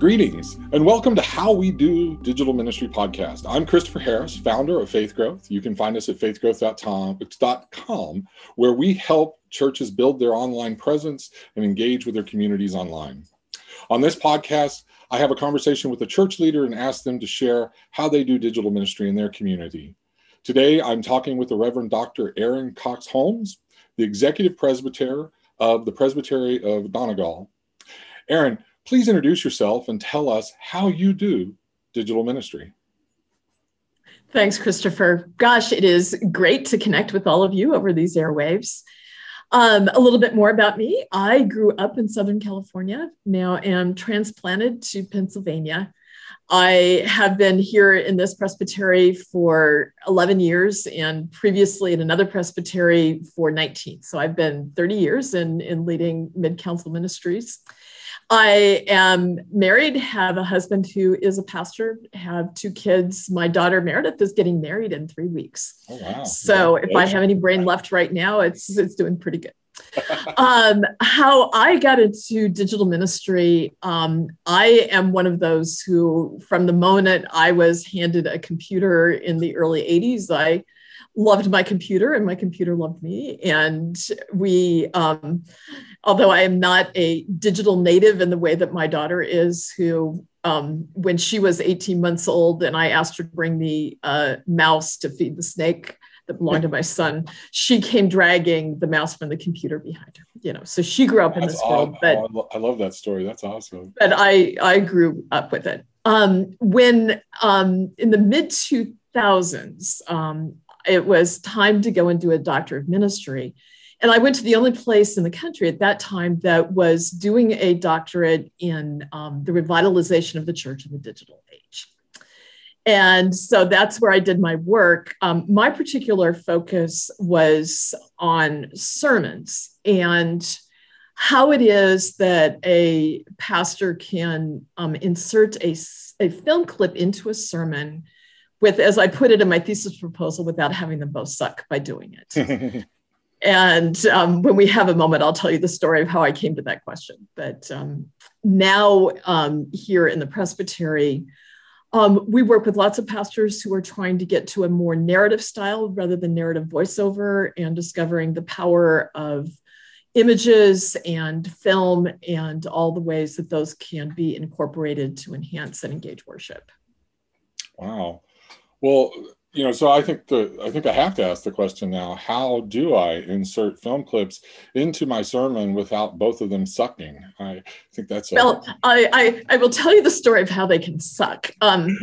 Greetings and welcome to How We Do Digital Ministry Podcast. I'm Christopher Harris, founder of Faith Growth. You can find us at faithgrowth.com, where we help churches build their online presence and engage with their communities online. On this podcast, I have a conversation with a church leader and ask them to share how they do digital ministry in their community. Today, I'm talking with the Reverend Dr. Aaron Cox Holmes, the executive presbyter of the Presbytery of Donegal. Aaron, please introduce yourself and tell us how you do digital ministry. Thanks, Christopher. Gosh, it is great to connect with all of you over these airwaves. Um, a little bit more about me. I grew up in Southern California, now am transplanted to Pennsylvania. I have been here in this presbytery for 11 years and previously in another presbytery for 19. So I've been 30 years in, in leading mid council ministries. I am married, have a husband who is a pastor, have two kids. My daughter Meredith is getting married in three weeks. Oh, wow. So if I have any brain left right now, it's it's doing pretty good. um, how I got into digital ministry, um, I am one of those who, from the moment I was handed a computer in the early 80s, I loved my computer and my computer loved me. And we, um, although I am not a digital native in the way that my daughter is, who, um, when she was 18 months old and I asked her to bring me a mouse to feed the snake that belonged to my son, she came dragging the mouse from the computer behind her. You know, so she grew up in That's this world. But oh, I love that story. That's awesome. But I I grew up with it. Um, when um, in the mid 2000s, um, it was time to go and do a doctor of ministry. And I went to the only place in the country at that time that was doing a doctorate in um, the revitalization of the church in the digital age. And so that's where I did my work. Um, my particular focus was on sermons and how it is that a pastor can um, insert a, a film clip into a sermon with, as I put it in my thesis proposal, without having them both suck by doing it. and um, when we have a moment, I'll tell you the story of how I came to that question. But um, now, um, here in the presbytery, um, we work with lots of pastors who are trying to get to a more narrative style rather than narrative voiceover and discovering the power of images and film and all the ways that those can be incorporated to enhance and engage worship. Wow. Well, you know, so I think the I think I have to ask the question now: How do I insert film clips into my sermon without both of them sucking? I think that's well. I, I, I will tell you the story of how they can suck. Um,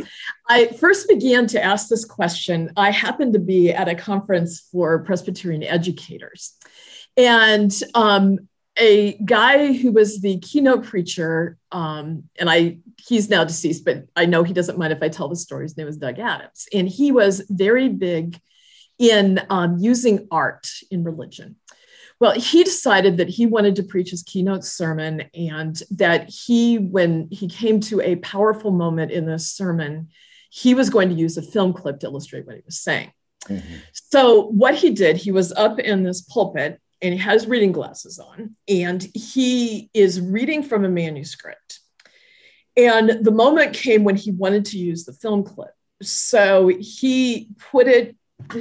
I first began to ask this question. I happened to be at a conference for Presbyterian educators, and um, a guy who was the keynote preacher, um, and I he's now deceased, but I know he doesn't mind if I tell the story. His name was Doug Adams, and he was very big in um, using art in religion. Well, he decided that he wanted to preach his keynote sermon, and that he, when he came to a powerful moment in this sermon, he was going to use a film clip to illustrate what he was saying. Mm-hmm. So, what he did, he was up in this pulpit and he has reading glasses on, and he is reading from a manuscript. And the moment came when he wanted to use the film clip. So he put it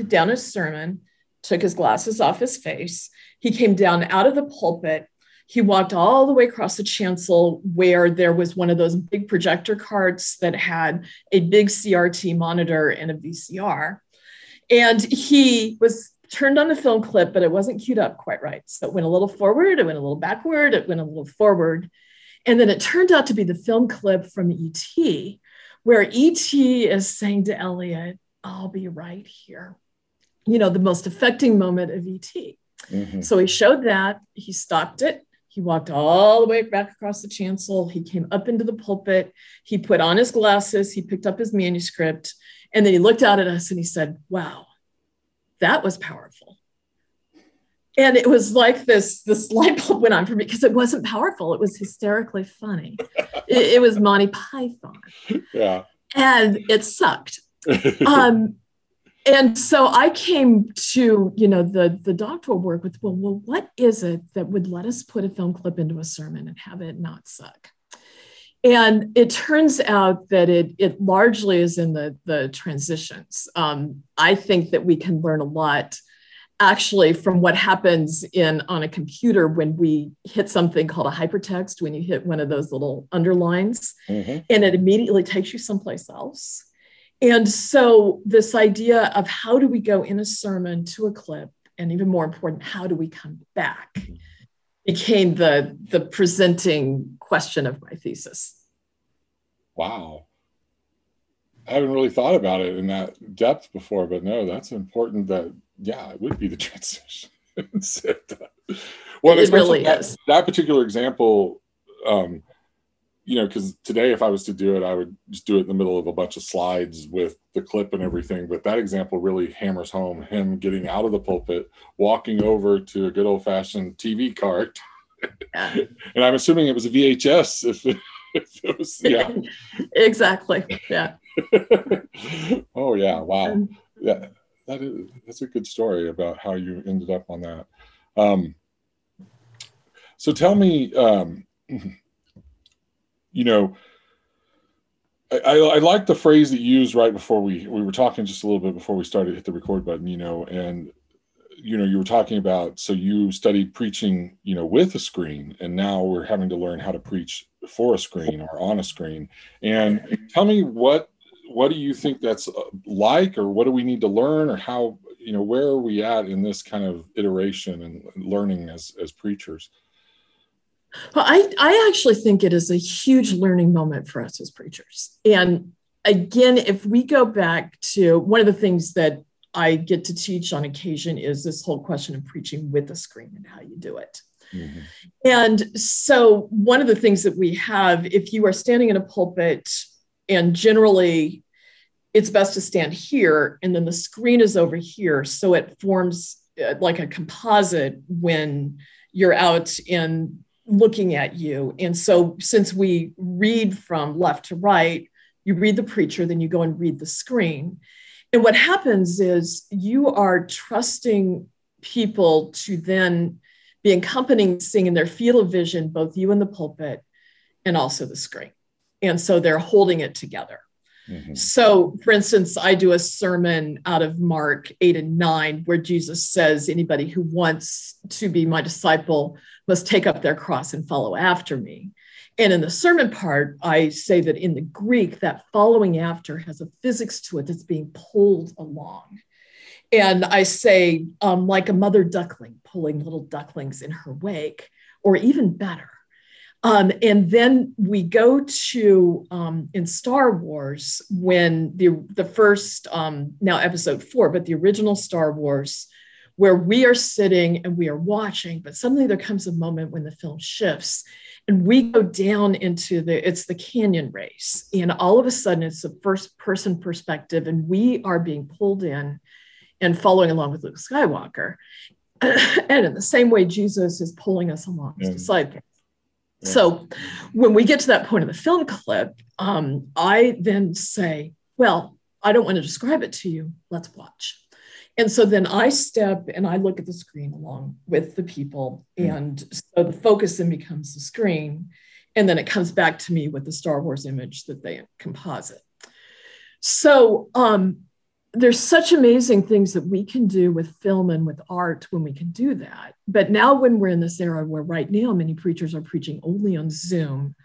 down his sermon, took his glasses off his face. He came down out of the pulpit. He walked all the way across the chancel where there was one of those big projector carts that had a big CRT monitor and a VCR. And he was turned on the film clip, but it wasn't queued up quite right. So it went a little forward, it went a little backward, it went a little forward. And then it turned out to be the film clip from E.T., where E.T. is saying to Elliot, I'll be right here. You know, the most affecting moment of E.T. Mm-hmm. So he showed that, he stopped it. He walked all the way back across the chancel. He came up into the pulpit. He put on his glasses. He picked up his manuscript. And then he looked out at us and he said, Wow, that was powerful. And it was like this this light bulb went on for me because it wasn't powerful it was hysterically funny. It, it, was monty python. Yeah. And it sucked. Um and so i came to you know the the doctoral work with well well what is it that would let us put a film clip into a sermon and have it not suck And it turns out that it, it largely is in the, the transitions. Um, I think that we can learn a lot actually from what happens in on a computer when we hit something called a hypertext when you hit one of those little underlines mm-hmm. and it immediately takes you someplace else and so this idea of how do we go in a sermon to a clip and even more important how do we come back became the the presenting question of my thesis wow I haven't really thought about it in that depth before, but no, that's important that yeah, it would be the transition. well, it really that, is. That particular example, um, you know, because today if I was to do it, I would just do it in the middle of a bunch of slides with the clip and everything. But that example really hammers home him getting out of the pulpit, walking over to a good old fashioned TV cart. Yeah. and I'm assuming it was a VHS if, if it was, yeah. exactly. Yeah. oh, yeah. Wow. Yeah that is that's a good story about how you ended up on that. Um, so tell me, um, you know, I, I, I, like the phrase that you used right before we we were talking just a little bit before we started hit the record button. You know, and you know you were talking about so you studied preaching you know with a screen and now we're having to learn how to preach for a screen or on a screen. And tell me what what do you think that's uh, like or what do we need to learn or how you know where are we at in this kind of iteration and learning as as preachers? Well i i actually think it is a huge learning moment for us as preachers. And again if we go back to one of the things that i get to teach on occasion is this whole question of preaching with a screen and how you do it. Mm-hmm. and so one of the things that we have if you are standing in a pulpit and generally it's best to stand here and then the screen is over here so it forms uh, like a composite when you're out and looking at you. And so since we read from left to right you read the preacher then you go and read the screen and what happens is you are trusting people to then be accompanying seeing in their field of vision both you and the pulpit and also the screen and so they're holding it together. Mm-hmm. So, for instance, I do a sermon out of Mark 8 and 9 where Jesus says, Anybody who wants to be my disciple must take up their cross and follow after me. And in the sermon part, I say that in the Greek, that following after has a physics to it that's being pulled along. And I say, um, like a mother duckling pulling little ducklings in her wake, or even better, um, and then we go to um, in Star Wars when the the first um, now episode four, but the original Star Wars, where we are sitting and we are watching, but suddenly there comes a moment when the film shifts, and we go down into the it's the canyon race, and all of a sudden it's the first person perspective, and we are being pulled in and following along with Luke Skywalker. and in the same way, Jesus is pulling us along as disciples. So when we get to that point in the film clip, um, I then say, Well, I don't want to describe it to you. Let's watch. And so then I step and I look at the screen along with the people. Mm. And so the focus then becomes the screen. And then it comes back to me with the Star Wars image that they composite. So um, there's such amazing things that we can do with film and with art when we can do that. But now, when we're in this era where right now many preachers are preaching only on Zoom,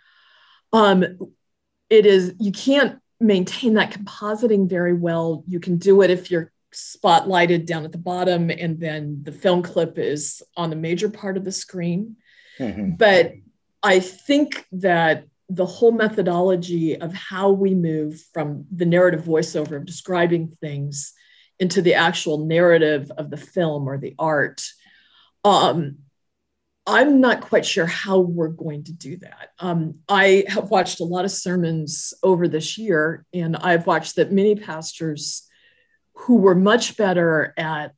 um, it is you can't maintain that compositing very well. You can do it if you're spotlighted down at the bottom, and then the film clip is on the major part of the screen. Mm-hmm. But I think that the whole methodology of how we move from the narrative voiceover of describing things into the actual narrative of the film or the art um, i'm not quite sure how we're going to do that um, i have watched a lot of sermons over this year and i've watched that many pastors who were much better at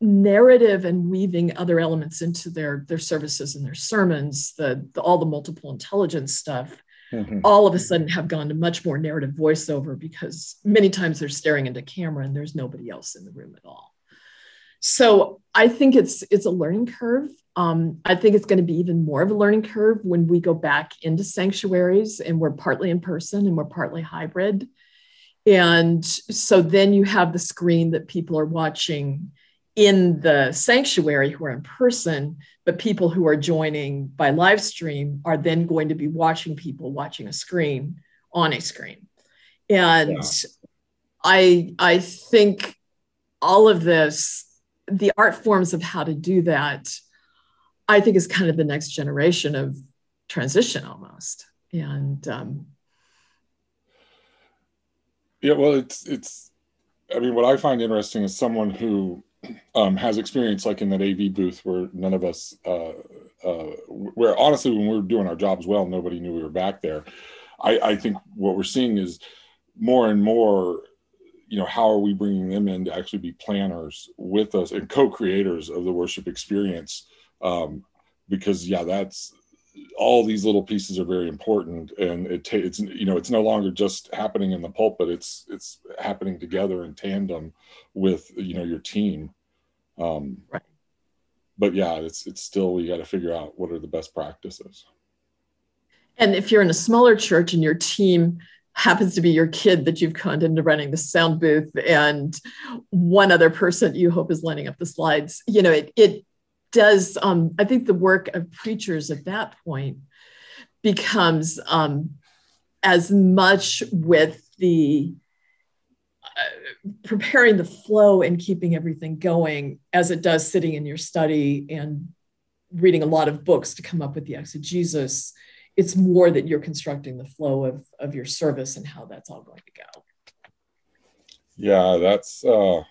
narrative and weaving other elements into their their services and their sermons the, the all the multiple intelligence stuff mm-hmm. all of a sudden have gone to much more narrative voiceover because many times they're staring into camera and there's nobody else in the room at all. so I think it's it's a learning curve. Um, I think it's going to be even more of a learning curve when we go back into sanctuaries and we're partly in person and we're partly hybrid. And so then you have the screen that people are watching in the sanctuary who are in person, but people who are joining by live stream are then going to be watching people watching a screen on a screen. And yeah. I I think all of this, the art forms of how to do that, I think is kind of the next generation of transition almost. And um, yeah, well, it's it's. I mean, what I find interesting is someone who um, has experience like in that AV booth where none of us, uh, uh, where honestly, when we were doing our jobs well, nobody knew we were back there. I, I think what we're seeing is more and more, you know, how are we bringing them in to actually be planners with us and co-creators of the worship experience? Um, because yeah, that's all these little pieces are very important and it ta- it's you know it's no longer just happening in the pulpit it's it's happening together in tandem with you know your team um, right. But yeah, it's it's still we got to figure out what are the best practices. And if you're in a smaller church and your team happens to be your kid that you've conned into running the sound booth and one other person you hope is lining up the slides, you know, it, it does, um, I think the work of preachers at that point becomes um, as much with the preparing the flow and keeping everything going as it does sitting in your study and reading a lot of books to come up with the exegesis it's more that you're constructing the flow of, of your service and how that's all going to go. Yeah that's uh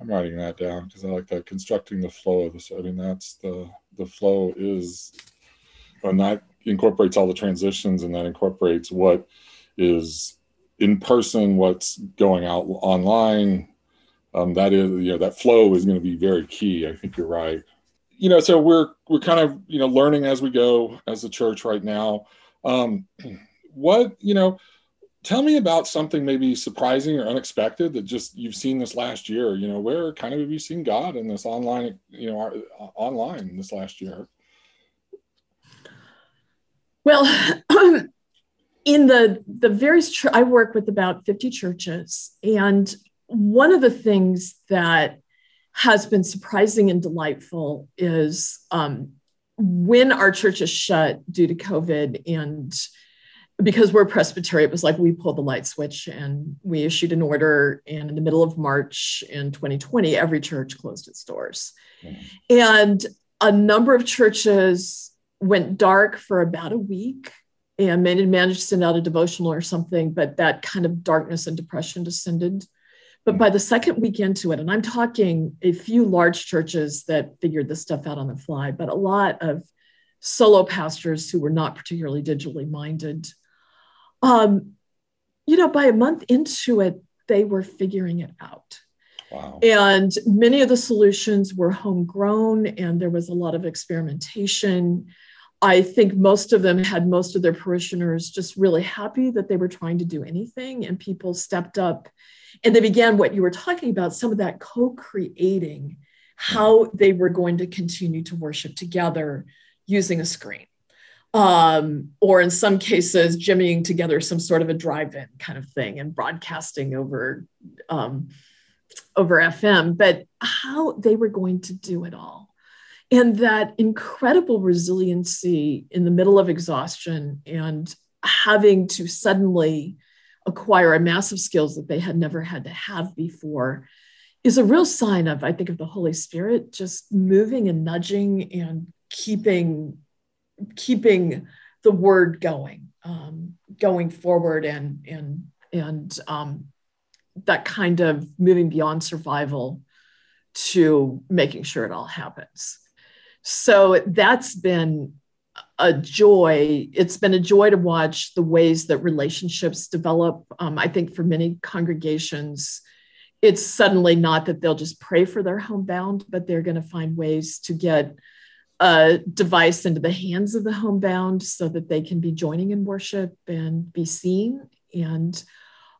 i'm writing that down because i like that constructing the flow of this i mean that's the the flow is and that incorporates all the transitions and that incorporates what is in person, what's going out online. Um, that is, you know, that flow is going to be very key. I think you're right. You know, so we're we're kind of you know learning as we go as a church right now. Um, what you know, tell me about something maybe surprising or unexpected that just you've seen this last year. You know, where kind of have you seen God in this online, you know, online this last year? Well, in the the various I work with about 50 churches and one of the things that has been surprising and delightful is um, when our church is shut due to COVID and because we're Presbyterian, it was like we pulled the light switch and we issued an order. And in the middle of March in 2020, every church closed its doors. Mm-hmm. And a number of churches went dark for about a week and managed to send out a devotional or something, but that kind of darkness and depression descended. But by the second week into it, and I'm talking a few large churches that figured this stuff out on the fly, but a lot of solo pastors who were not particularly digitally minded. Um, you know, by a month into it, they were figuring it out. Wow. And many of the solutions were homegrown, and there was a lot of experimentation. I think most of them had most of their parishioners just really happy that they were trying to do anything, and people stepped up and they began what you were talking about some of that co creating how they were going to continue to worship together using a screen. Um, or in some cases, jimmying together some sort of a drive in kind of thing and broadcasting over, um, over FM, but how they were going to do it all and that incredible resiliency in the middle of exhaustion and having to suddenly acquire a massive skills that they had never had to have before is a real sign of i think of the holy spirit just moving and nudging and keeping keeping the word going um, going forward and and and um, that kind of moving beyond survival to making sure it all happens so that's been a joy. It's been a joy to watch the ways that relationships develop. Um, I think for many congregations, it's suddenly not that they'll just pray for their homebound, but they're going to find ways to get a device into the hands of the homebound so that they can be joining in worship and be seen. And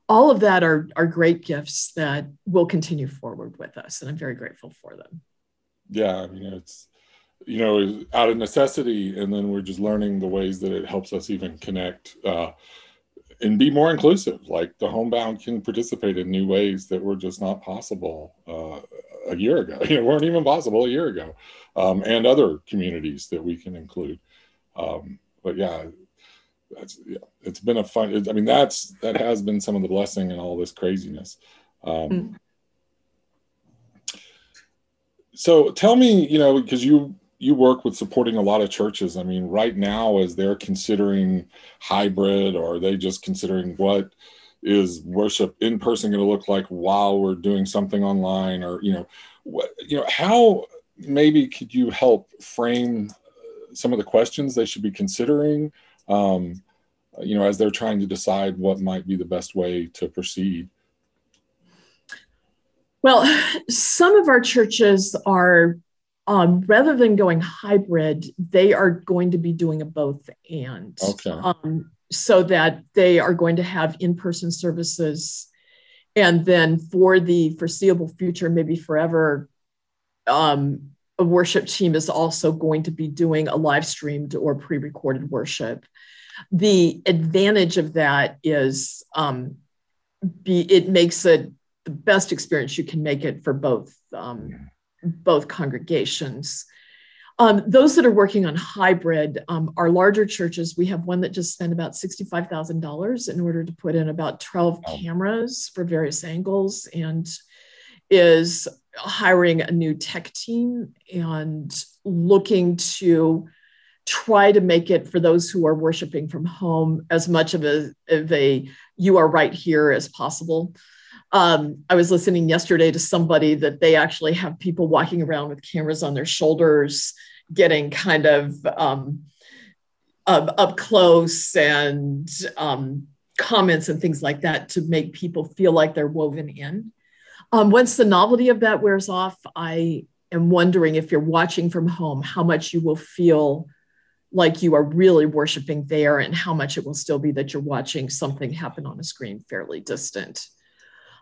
all of that are, are great gifts that will continue forward with us. And I'm very grateful for them. Yeah, I mean, it's, you know, out of necessity. And then we're just learning the ways that it helps us even connect uh, and be more inclusive. Like the homebound can participate in new ways that were just not possible uh, a year ago, you know, weren't even possible a year ago, um, and other communities that we can include. Um, but yeah, that's yeah, it's been a fun. It, I mean, that's that has been some of the blessing in all this craziness. Um, mm. So tell me, you know, because you you work with supporting a lot of churches. I mean, right now, as they're considering hybrid, or are they just considering what is worship in person going to look like while we're doing something online, or you know, what you know, how maybe could you help frame some of the questions they should be considering? um, you know, as they're trying to decide what might be the best way to proceed? Well, some of our churches are, um, rather than going hybrid, they are going to be doing a both and. Okay. Um, so that they are going to have in person services. And then for the foreseeable future, maybe forever, um, a worship team is also going to be doing a live streamed or pre recorded worship. The advantage of that is um, be, it makes it the best experience you can make it for both um, both congregations. Um, those that are working on hybrid um, are larger churches. We have one that just spent about $65,000 in order to put in about 12 cameras for various angles and is hiring a new tech team and looking to try to make it for those who are worshiping from home as much of a, of a you are right here as possible. Um, I was listening yesterday to somebody that they actually have people walking around with cameras on their shoulders, getting kind of um, up, up, close and um, comments and things like that to make people feel like they're woven in. Um, once the novelty of that wears off, I am wondering if you're watching from home, how much you will feel like you are really worshiping there and how much it will still be that you're watching something happen on a screen fairly distant.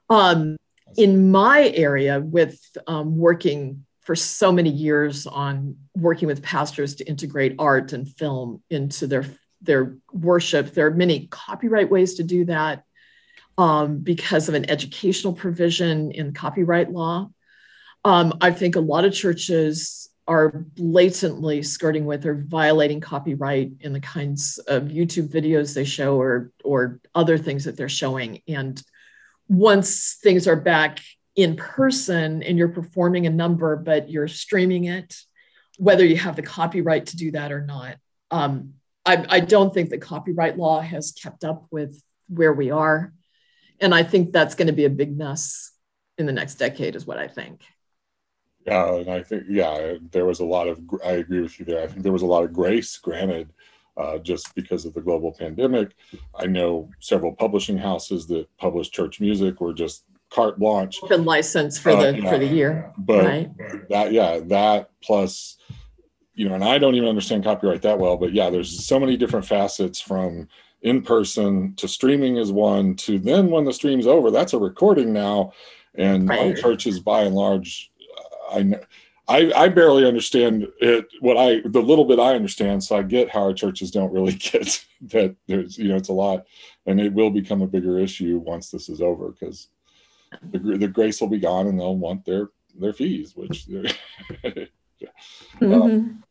Um, in my area, with um, working for so many years on working with pastors to integrate art and film into their their worship, there are many copyright ways to do that um, because of an educational provision in copyright law. Um, I think a lot of churches are blatantly skirting with or violating copyright in the kinds of YouTube videos they show or, or other things that they're showing. And once things are back in person and you're performing a number, but you're streaming it, whether you have the copyright to do that or not, um, I, I don't think the copyright law has kept up with where we are. And I think that's going to be a big mess in the next decade, is what I think. Yeah, and I think yeah, there was a lot of. I agree with you there. I think there was a lot of grace granted uh, just because of the global pandemic. I know several publishing houses that publish church music were just carte blanche, open license for the uh, yeah, for the year. But right? that yeah, that plus, you know, and I don't even understand copyright that well, but yeah, there's so many different facets from in person to streaming is one to then when the stream's over that's a recording now and right. churches by and large i I, I barely understand it. What I the little bit I understand, so I get how our churches don't really get that. There's you know it's a lot, and it will become a bigger issue once this is over because the the grace will be gone and they'll want their their fees, which mm-hmm. um,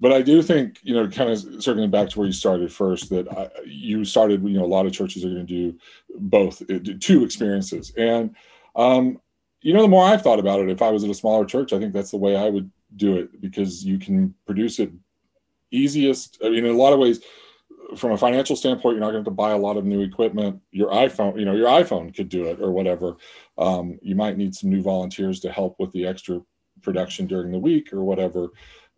but I do think, you know, kind of circling back to where you started first, that I, you started, you know, a lot of churches are going to do both, uh, two experiences. And, um, you know, the more I've thought about it, if I was at a smaller church, I think that's the way I would do it because you can produce it easiest. I mean, in a lot of ways, from a financial standpoint, you're not going to have to buy a lot of new equipment. Your iPhone, you know, your iPhone could do it or whatever. Um, you might need some new volunteers to help with the extra production during the week or whatever.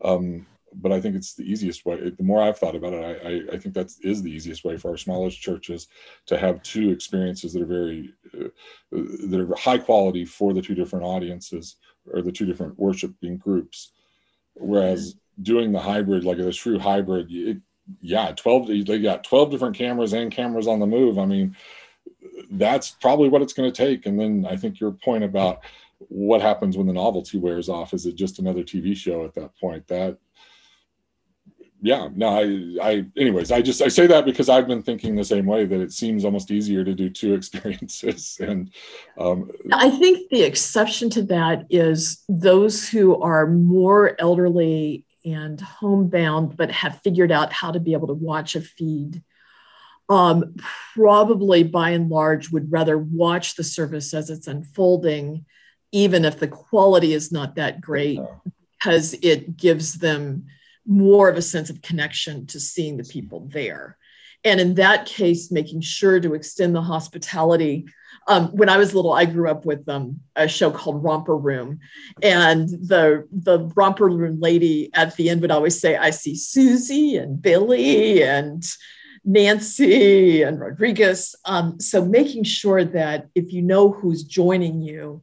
Um, but I think it's the easiest way. The more I've thought about it, I, I, I, think that is the easiest way for our smallest churches to have two experiences that are very uh, that are high quality for the two different audiences or the two different worshiping groups. Whereas doing the hybrid, like a true hybrid, it, yeah, twelve they got twelve different cameras and cameras on the move. I mean, that's probably what it's going to take. And then I think your point about what happens when the novelty wears off is it just another TV show at that point? That yeah, no, I, I, anyways, I just, I say that because I've been thinking the same way that it seems almost easier to do two experiences. And um, I think the exception to that is those who are more elderly and homebound, but have figured out how to be able to watch a feed. Um, probably by and large would rather watch the service as it's unfolding, even if the quality is not that great, because it gives them more of a sense of connection to seeing the people there. And in that case, making sure to extend the hospitality. Um, when I was little, I grew up with um, a show called Romper Room, and the the Romper Room lady at the end would always say, "I see Susie and Billy and Nancy and Rodriguez." Um, so making sure that if you know who's joining you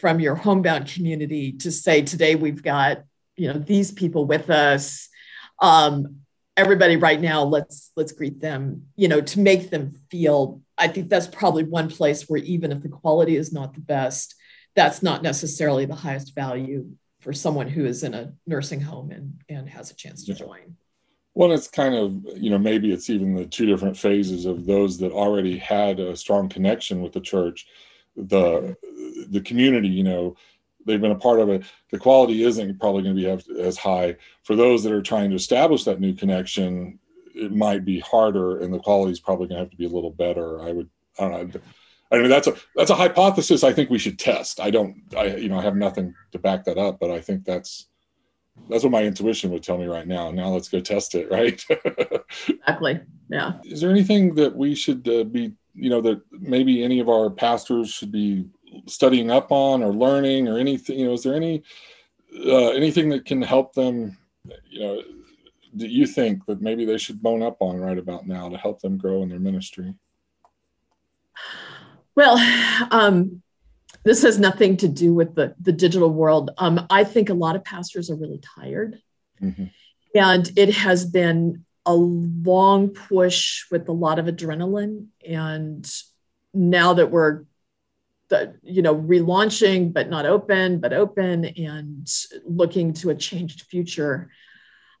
from your homebound community, to say today we've got you know these people with us um, everybody right now let's let's greet them you know to make them feel i think that's probably one place where even if the quality is not the best that's not necessarily the highest value for someone who is in a nursing home and and has a chance to yeah. join well it's kind of you know maybe it's even the two different phases of those that already had a strong connection with the church the the community you know they've been a part of it. The quality isn't probably going to be as high for those that are trying to establish that new connection. It might be harder, and the quality is probably going to have to be a little better. I would, I don't know. I mean, that's a that's a hypothesis. I think we should test. I don't, I you know, I have nothing to back that up, but I think that's that's what my intuition would tell me right now. Now let's go test it, right? exactly. Yeah. Is there anything that we should uh, be, you know, that maybe any of our pastors should be studying up on or learning or anything you know is there any uh, anything that can help them you know that you think that maybe they should bone up on right about now to help them grow in their ministry? Well um, this has nothing to do with the, the digital world. Um, i think a lot of pastors are really tired. Mm-hmm. and it has been a long push with a lot of adrenaline. And now that we're the, you know relaunching but not open but open and looking to a changed future.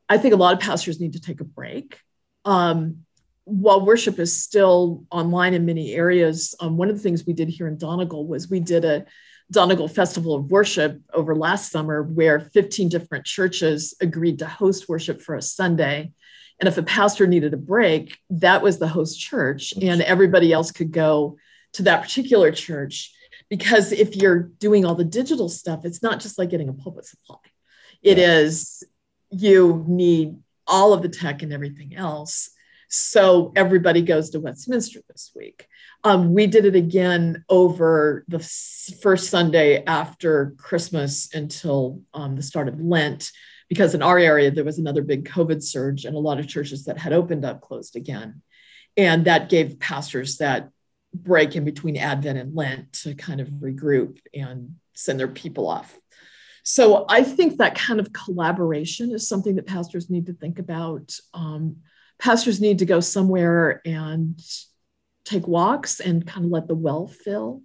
I think a lot of pastors need to take a break. Um, while worship is still online in many areas um, one of the things we did here in donegal was we did a donegal festival of worship over last summer where 15 different churches agreed to host worship for a sunday. And if a pastor needed a break that was the host church and everybody else could go to that particular church because if you're doing all the digital stuff it's not just like getting a pulpit supply. It yeah. is you need all of the tech and everything else. So everybody goes to westminster this week. Um, we did it again over the first sunday after christmas until um, the start of lent because in our area there was another big covid surge and a lot of churches that had opened up closed again. And that gave pastors that break in between Advent and Lent to kind of regroup and send their people off. So I think that kind of collaboration is something that pastors need to think about. Um, pastors need to go somewhere and take walks and kind of let the well fill.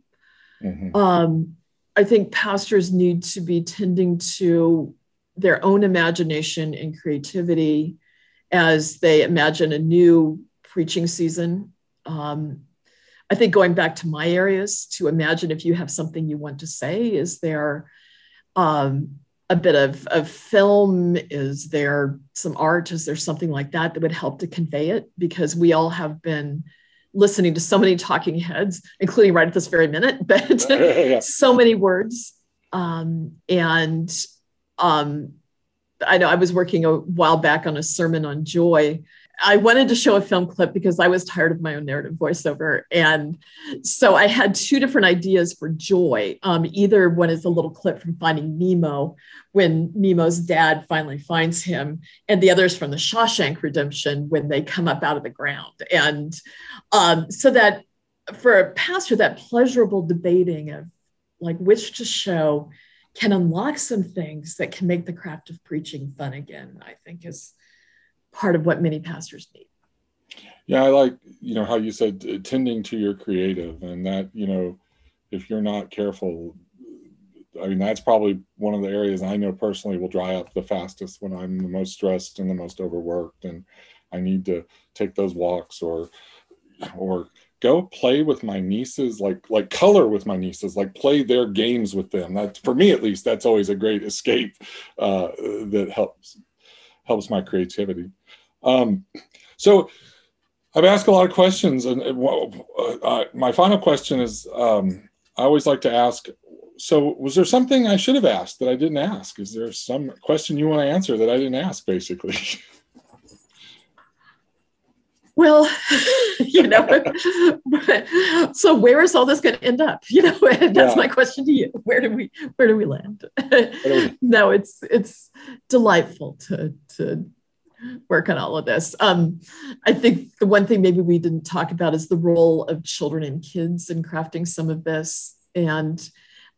Mm-hmm. Um, I think pastors need to be tending to their own imagination and creativity as they imagine a new preaching season. Um, I think going back to my areas to imagine if you have something you want to say, is there um, a bit of, of film? Is there some art? Is there something like that that would help to convey it? Because we all have been listening to so many talking heads, including right at this very minute, but yeah. so many words. Um, and um, I know I was working a while back on a sermon on joy I wanted to show a film clip because I was tired of my own narrative voiceover. And so I had two different ideas for joy. Um, either one is a little clip from Finding Nemo when Nemo's dad finally finds him, and the other is from the Shawshank Redemption when they come up out of the ground. And um, so that for a pastor, that pleasurable debating of like which to show can unlock some things that can make the craft of preaching fun again, I think is part of what many pastors need. Yeah, I like you know how you said tending to your creative, and that you know if you're not careful, I mean that's probably one of the areas I know personally will dry up the fastest when I'm the most stressed and the most overworked, and I need to take those walks or or go play with my nieces like like color with my nieces like play their games with them that for me at least that's always a great escape uh, that helps helps my creativity um, so i've asked a lot of questions and uh, uh, my final question is um, i always like to ask so was there something i should have asked that i didn't ask is there some question you want to answer that i didn't ask basically well, you know, so where is all this going to end up? You know, that's yeah. my question to you. Where do we where do we land? no, it's it's delightful to to work on all of this. Um, I think the one thing maybe we didn't talk about is the role of children and kids in crafting some of this. And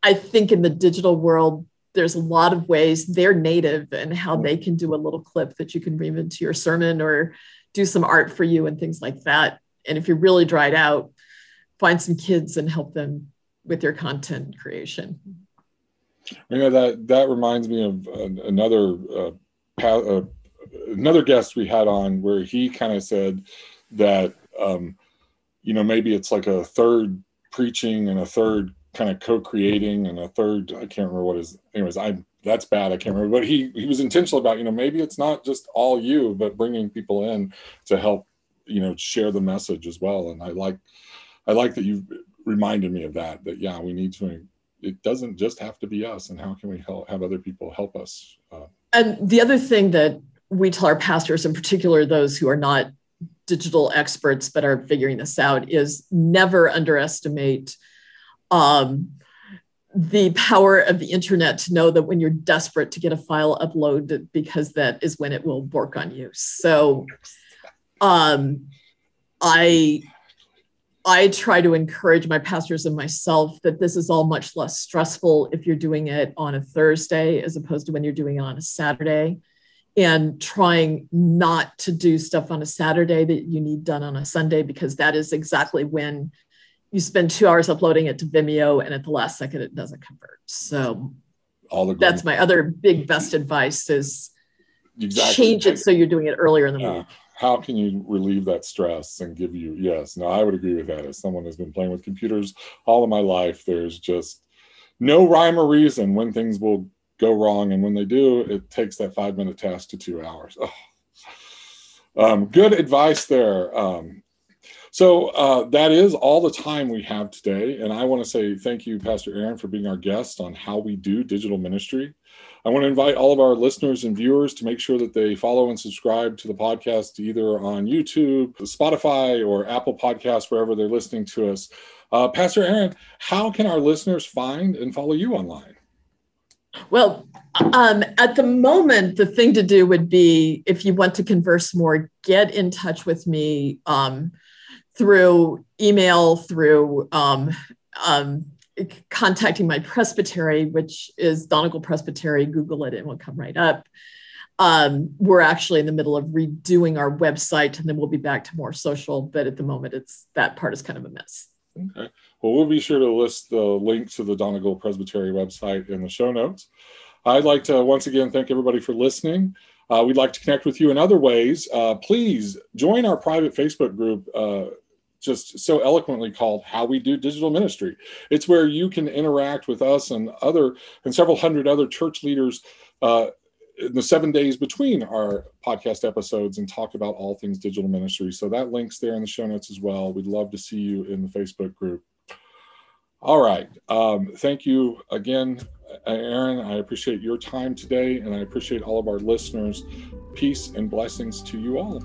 I think in the digital world, there's a lot of ways they're native and how they can do a little clip that you can weave into your sermon or do some art for you and things like that. And if you're really dried out, find some kids and help them with your content creation. You know that that reminds me of another uh, uh, another guest we had on where he kind of said that um, you know maybe it's like a third preaching and a third kind of co-creating and a third I can't remember what is anyways I that's bad. I can't remember, but he he was intentional about you know maybe it's not just all you, but bringing people in to help you know share the message as well. And I like I like that you reminded me of that. That yeah, we need to. It doesn't just have to be us, and how can we help have other people help us? Uh, and the other thing that we tell our pastors, in particular those who are not digital experts but are figuring this out, is never underestimate. Um, the power of the internet to know that when you're desperate to get a file uploaded because that is when it will work on you so um, i i try to encourage my pastors and myself that this is all much less stressful if you're doing it on a thursday as opposed to when you're doing it on a saturday and trying not to do stuff on a saturday that you need done on a sunday because that is exactly when you spend two hours uploading it to Vimeo, and at the last second, it doesn't convert. So all the that's my other big best advice is exactly. change it so you're doing it earlier in the yeah. week. How can you relieve that stress and give you? Yes, no, I would agree with that. As someone who's been playing with computers all of my life, there's just no rhyme or reason when things will go wrong, and when they do, it takes that five minute task to two hours. Oh. Um, good advice there. Um, so uh, that is all the time we have today. And I want to say thank you, Pastor Aaron, for being our guest on how we do digital ministry. I want to invite all of our listeners and viewers to make sure that they follow and subscribe to the podcast either on YouTube, Spotify, or Apple Podcasts, wherever they're listening to us. Uh, Pastor Aaron, how can our listeners find and follow you online? Well, um, at the moment, the thing to do would be if you want to converse more, get in touch with me. Um, through email, through um, um, contacting my presbytery, which is Donegal Presbytery. Google it, it will come right up. Um, we're actually in the middle of redoing our website, and then we'll be back to more social. But at the moment, it's that part is kind of a mess. Okay. Well, we'll be sure to list the link to the Donegal Presbytery website in the show notes. I'd like to once again thank everybody for listening. Uh, we'd like to connect with you in other ways. Uh, please join our private Facebook group. Uh, just so eloquently called how we do digital ministry it's where you can interact with us and other and several hundred other church leaders uh, in the seven days between our podcast episodes and talk about all things digital ministry. So that link's there in the show notes as well. We'd love to see you in the facebook group. All right. Um, thank you again aaron. I appreciate your time today and i appreciate all of our listeners. Peace and blessings to you all